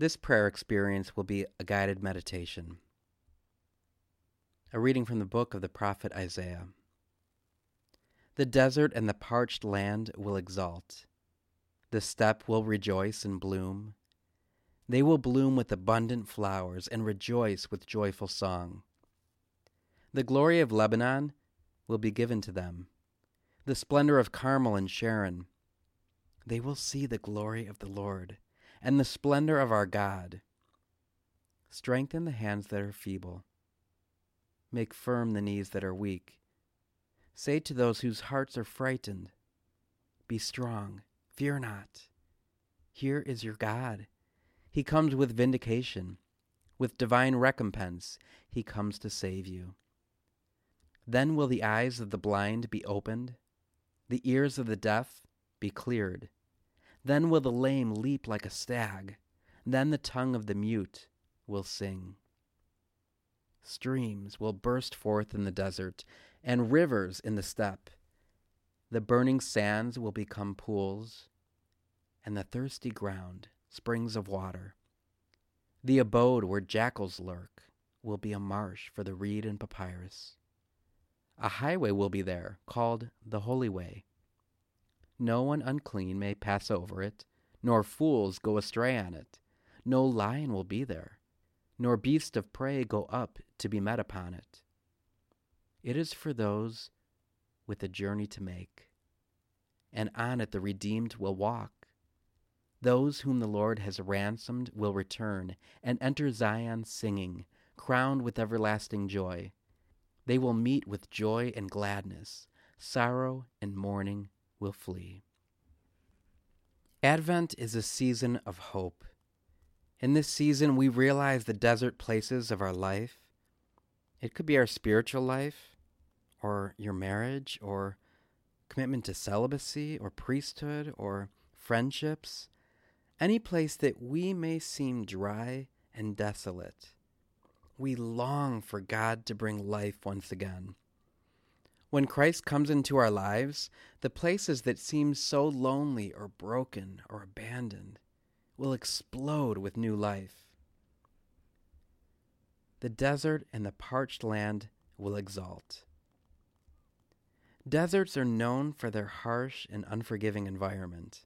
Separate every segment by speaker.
Speaker 1: This prayer experience will be a guided meditation. A reading from the book of the prophet Isaiah. The desert and the parched land will exult. The steppe will rejoice and bloom. They will bloom with abundant flowers and rejoice with joyful song. The glory of Lebanon will be given to them, the splendor of Carmel and Sharon. They will see the glory of the Lord and the splendor of our God. Strengthen the hands that are feeble. Make firm the knees that are weak. Say to those whose hearts are frightened, Be strong, fear not. Here is your God. He comes with vindication. With divine recompense, he comes to save you. Then will the eyes of the blind be opened, the ears of the deaf be cleared. Then will the lame leap like a stag. Then the tongue of the mute will sing. Streams will burst forth in the desert, and rivers in the steppe. The burning sands will become pools, and the thirsty ground springs of water. The abode where jackals lurk will be a marsh for the reed and papyrus. A highway will be there, called the Holy Way no one unclean may pass over it, nor fools go astray on it. No lion will be there, nor beast of prey go up to be met upon it. It is for those with a journey to make, and on it the redeemed will walk. Those whom the Lord has ransomed will return and enter Zion singing, crowned with everlasting joy. They will meet with joy and gladness, sorrow and mourning will flee. Advent is a season of hope. In this season, we realize the desert places of our life. It could be our spiritual life, or your marriage, or commitment to celibacy, or priesthood, or friendships, any place that we may seem dry and desolate. We long for God to bring life once again. When Christ comes into our lives, the places that seem so lonely or broken or abandoned will explode with new life. The desert and the parched land will exult. Deserts are known for their harsh and unforgiving environment.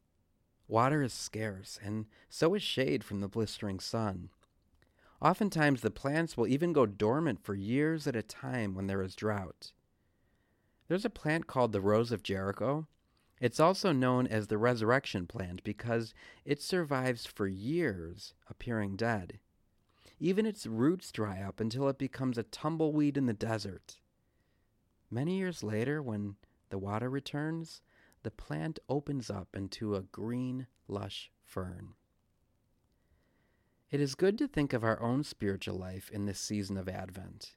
Speaker 1: Water is scarce, and so is shade from the blistering sun. Oftentimes, the plants will even go dormant for years at a time when there is drought. There's a plant called the Rose of Jericho. It's also known as the resurrection plant because it survives for years, appearing dead. Even its roots dry up until it becomes a tumbleweed in the desert. Many years later, when the water returns, the plant opens up into a green, lush fern. It is good to think of our own spiritual life in this season of Advent.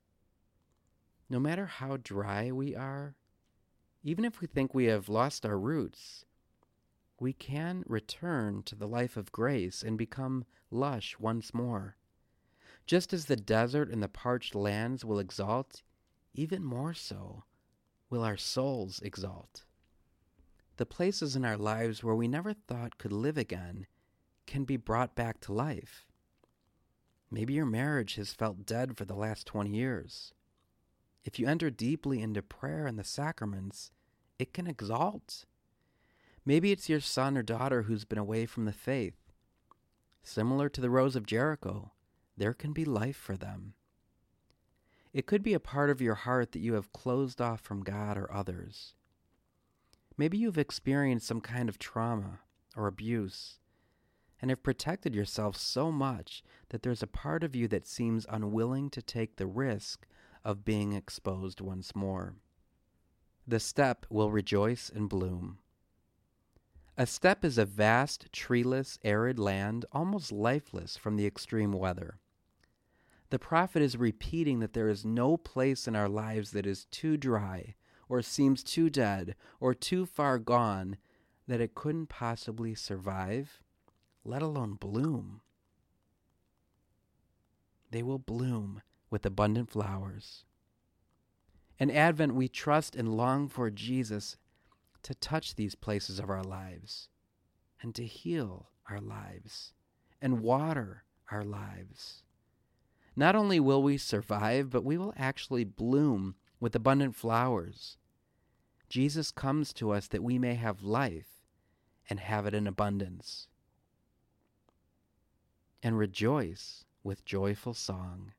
Speaker 1: No matter how dry we are, even if we think we have lost our roots, we can return to the life of grace and become lush once more. Just as the desert and the parched lands will exalt, even more so will our souls exalt. The places in our lives where we never thought could live again can be brought back to life. Maybe your marriage has felt dead for the last 20 years. If you enter deeply into prayer and the sacraments, it can exalt. Maybe it's your son or daughter who's been away from the faith. Similar to the Rose of Jericho, there can be life for them. It could be a part of your heart that you have closed off from God or others. Maybe you've experienced some kind of trauma or abuse and have protected yourself so much that there's a part of you that seems unwilling to take the risk of being exposed once more. The steppe will rejoice and bloom. A steppe is a vast, treeless, arid land, almost lifeless from the extreme weather. The prophet is repeating that there is no place in our lives that is too dry, or seems too dead, or too far gone that it couldn't possibly survive, let alone bloom. They will bloom with abundant flowers. In Advent, we trust and long for Jesus to touch these places of our lives and to heal our lives and water our lives. Not only will we survive, but we will actually bloom with abundant flowers. Jesus comes to us that we may have life and have it in abundance. And rejoice with joyful song.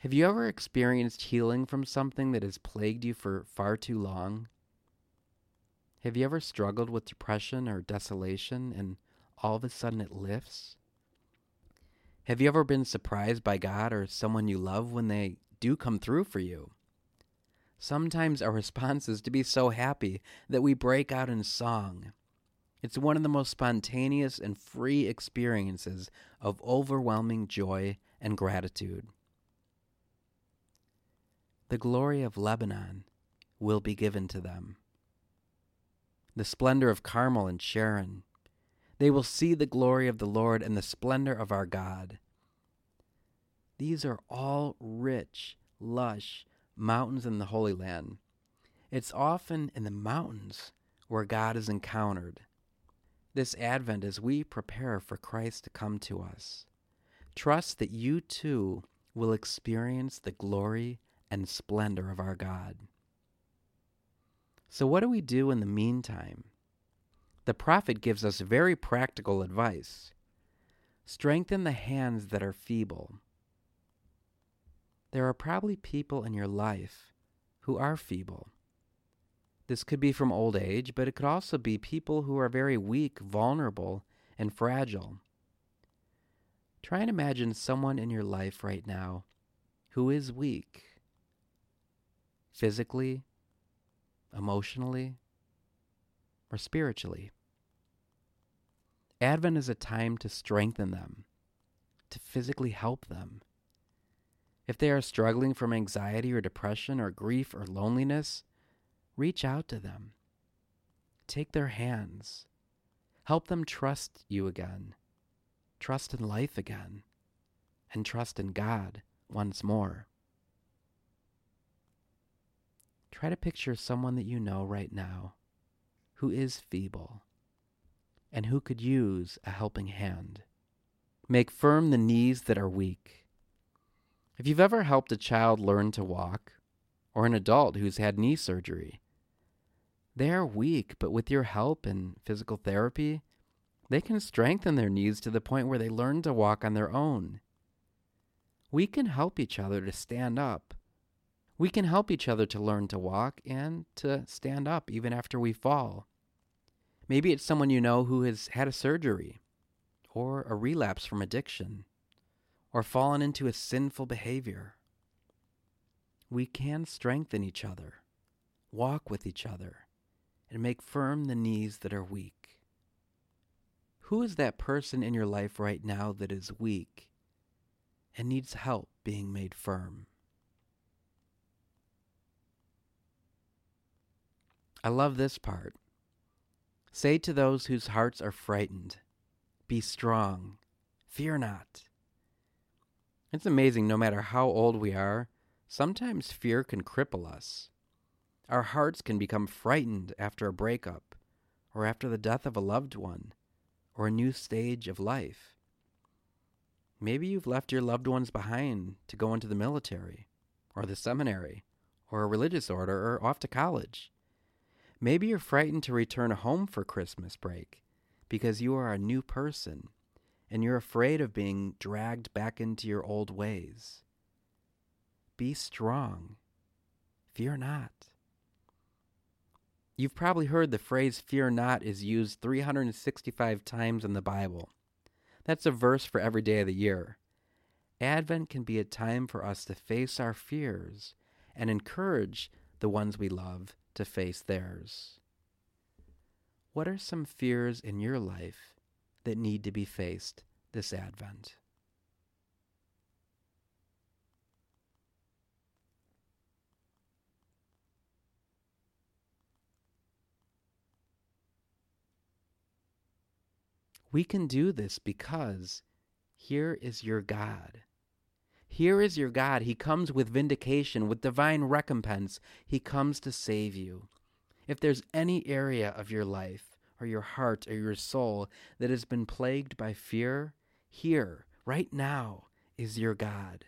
Speaker 1: Have you ever experienced healing from something that has plagued you for far too long? Have you ever struggled with depression or desolation and all of a sudden it lifts? Have you ever been surprised by God or someone you love when they do come through for you? Sometimes our response is to be so happy that we break out in song. It's one of the most spontaneous and free experiences of overwhelming joy and gratitude. The glory of Lebanon will be given to them. The splendor of Carmel and Sharon they will see the glory of the Lord and the splendor of our God. These are all rich, lush mountains in the Holy Land. It's often in the mountains where God is encountered. This Advent, as we prepare for Christ to come to us, trust that you too will experience the glory and splendor of our God. So, what do we do in the meantime? the prophet gives us very practical advice strengthen the hands that are feeble. There are probably people in your life who are feeble. This could be from old age, but it could also be people who are very weak, vulnerable, and fragile. Try and imagine someone in your life right now who is weak physically, emotionally, or spiritually. Advent is a time to strengthen them, to physically help them. If they are struggling from anxiety or depression or grief or loneliness, reach out to them. Take their hands. Help them trust you again, trust in life again, and trust in God once more. Try to picture someone that you know right now who is feeble and who could use a helping hand. Make firm the knees that are weak. If you've ever helped a child learn to walk, or an adult who's had knee surgery, they are weak, but with your help and physical therapy, they can strengthen their knees to the point where they learn to walk on their own. We can help each other to stand up. We can help each other to learn to walk and to stand up even after we fall. Maybe it's someone you know who has had a surgery, or a relapse from addiction, or fallen into a sinful behavior. We can strengthen each other, walk with each other, and make firm the knees that are weak. Who is that person in your life right now that is weak and needs help being made firm? I love this part. Say to those whose hearts are frightened, Be strong, fear not. It's amazing, no matter how old we are, sometimes fear can cripple us. Our hearts can become frightened after a breakup, or after the death of a loved one, or a new stage of life. Maybe you've left your loved ones behind to go into the military, or the seminary, or a religious order, or off to college. Maybe you're frightened to return home for Christmas break because you are a new person and you're afraid of being dragged back into your old ways. Be strong. Fear not. You've probably heard the phrase fear not is used 365 times in the Bible. That's a verse for every day of the year. Advent can be a time for us to face our fears and encourage the ones we love to face theirs. What are some fears in your life that need to be faced this Advent? We can do this because here is your God. Here is your God. He comes with vindication, with divine recompense. He comes to save you. If there's any area of your life, or your heart, or your soul that has been plagued by fear, here, right now, is your God.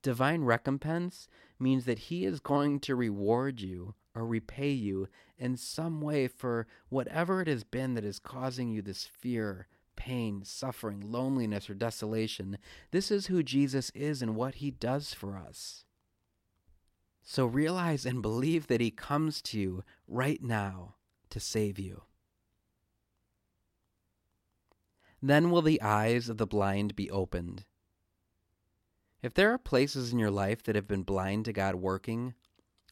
Speaker 1: Divine recompense means that He is going to reward you or repay you in some way for whatever it has been that is causing you this fear, pain, suffering, loneliness, or desolation. This is who Jesus is and what He does for us. So realize and believe that He comes to you right now to save you. Then will the eyes of the blind be opened. If there are places in your life that have been blind to God working,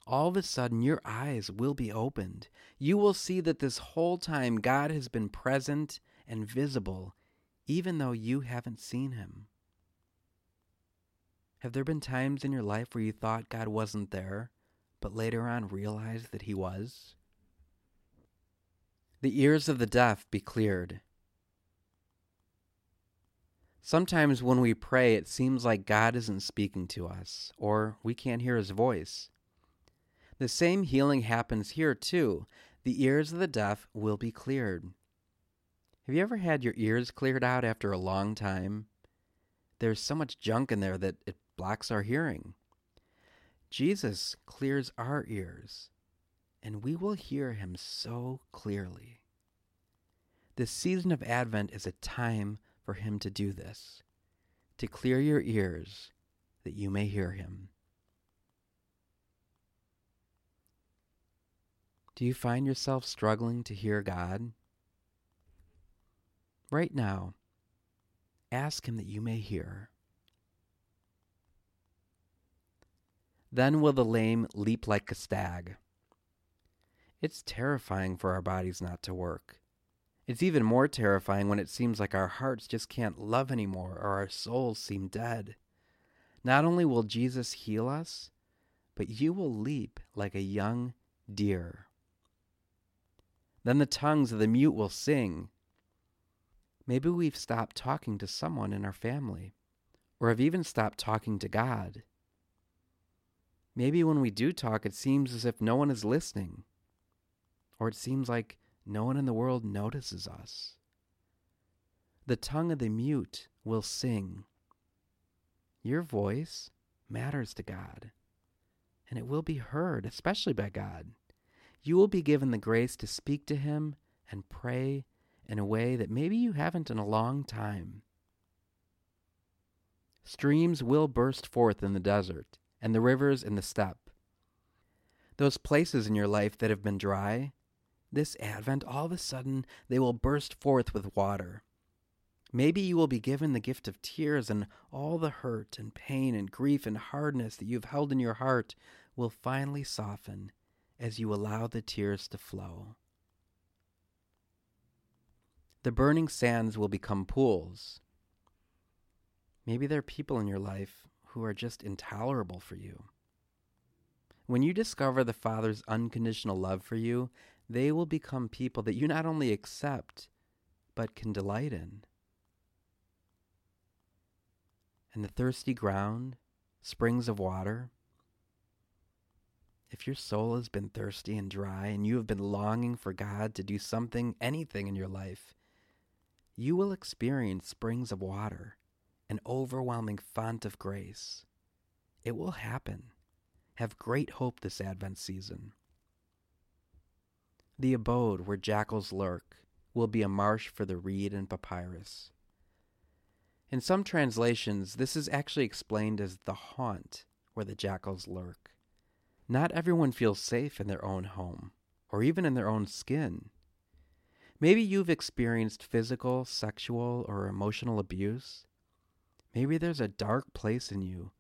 Speaker 1: all of a sudden your eyes will be opened. You will see that this whole time God has been present and visible, even though you haven't seen him. Have there been times in your life where you thought God wasn't there, but later on realized that he was? The ears of the deaf be cleared. Sometimes when we pray, it seems like God isn't speaking to us, or we can't hear his voice. The same healing happens here, too. The ears of the deaf will be cleared. Have you ever had your ears cleared out after a long time? There's so much junk in there that it blocks our hearing. Jesus clears our ears, and we will hear him so clearly. This season of Advent is a time for him to do this, to clear your ears that you may hear him. Do you find yourself struggling to hear God? Right now, ask Him that you may hear. Then will the lame leap like a stag. It's terrifying for our bodies not to work. It's even more terrifying when it seems like our hearts just can't love anymore or our souls seem dead. Not only will Jesus heal us, but you will leap like a young deer. Then the tongues of the mute will sing. Maybe we've stopped talking to someone in our family, or have even stopped talking to God. Maybe when we do talk, it seems as if no one is listening, or it seems like no one in the world notices us. The tongue of the mute will sing. Your voice matters to God, and it will be heard, especially by God. You will be given the grace to speak to Him and pray in a way that maybe you haven't in a long time. Streams will burst forth in the desert, and the rivers in the steppe. Those places in your life that have been dry this Advent, all of a sudden, they will burst forth with water. Maybe you will be given the gift of tears, and all the hurt and pain and grief and hardness that you have held in your heart will finally soften as you allow the tears to flow. The burning sands will become pools. Maybe there are people in your life who are just intolerable for you. When you discover the Father's unconditional love for you, they will become people that you not only accept, but can delight in. And the thirsty ground, springs of water. If your soul has been thirsty and dry and you have been longing for God to do something, anything in your life, you will experience springs of water, an overwhelming font of grace. It will happen. Have great hope this Advent season. The abode where jackals lurk will be a marsh for the reed and papyrus. In some translations, this is actually explained as the haunt where the jackals lurk. Not everyone feels safe in their own home, or even in their own skin. Maybe you've experienced physical, sexual, or emotional abuse. Maybe there's a dark place in you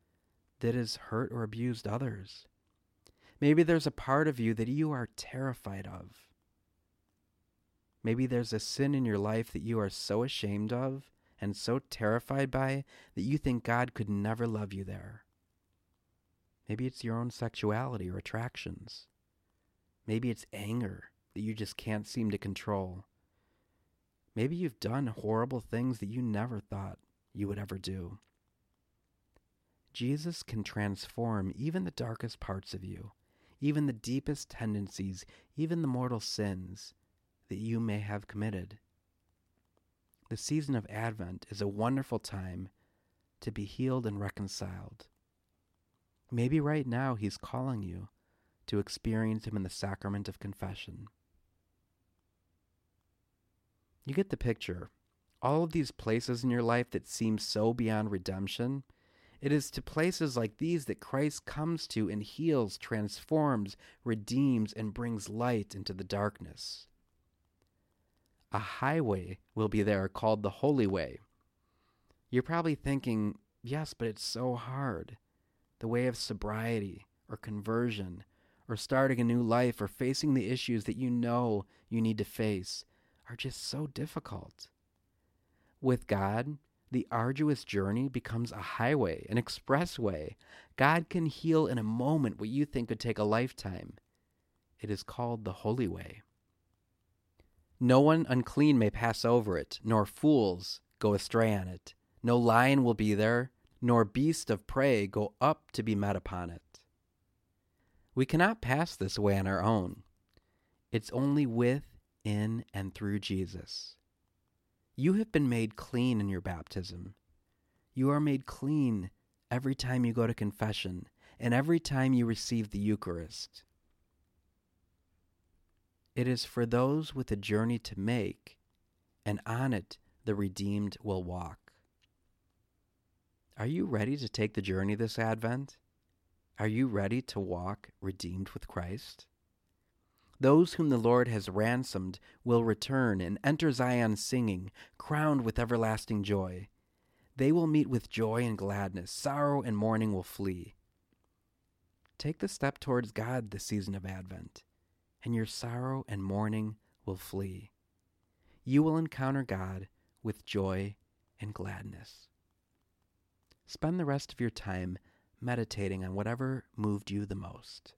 Speaker 1: that has hurt or abused others. Maybe there's a part of you that you are terrified of. Maybe there's a sin in your life that you are so ashamed of and so terrified by that you think God could never love you there. Maybe it's your own sexuality or attractions. Maybe it's anger that you just can't seem to control. Maybe you've done horrible things that you never thought you would ever do. Jesus can transform even the darkest parts of you, even the deepest tendencies, even the mortal sins that you may have committed. The season of Advent is a wonderful time to be healed and reconciled. Maybe right now He's calling you to experience Him in the sacrament of confession. You get the picture. All of these places in your life that seem so beyond redemption, it is to places like these that Christ comes to and heals, transforms, redeems, and brings light into the darkness. A highway will be there called the Holy Way. You're probably thinking, yes, but it's so hard. The way of sobriety or conversion or starting a new life or facing the issues that you know you need to face are just so difficult. With God, the arduous journey becomes a highway, an expressway. God can heal in a moment what you think could take a lifetime. It is called the Holy Way. No one unclean may pass over it, nor fools go astray on it. No lion will be there, nor beast of prey go up to be met upon it. We cannot pass this way on our own. It's only with, in, and through Jesus. You have been made clean in your baptism. You are made clean every time you go to confession and every time you receive the Eucharist. It is for those with a journey to make, and on it the redeemed will walk. Are you ready to take the journey this Advent? Are you ready to walk redeemed with Christ? Those whom the Lord has ransomed will return and enter Zion singing, crowned with everlasting joy. They will meet with joy and gladness, sorrow and mourning will flee. Take the step towards God this season of Advent, and your sorrow and mourning will flee. You will encounter God with joy and gladness. Spend the rest of your time meditating on whatever moved you the most.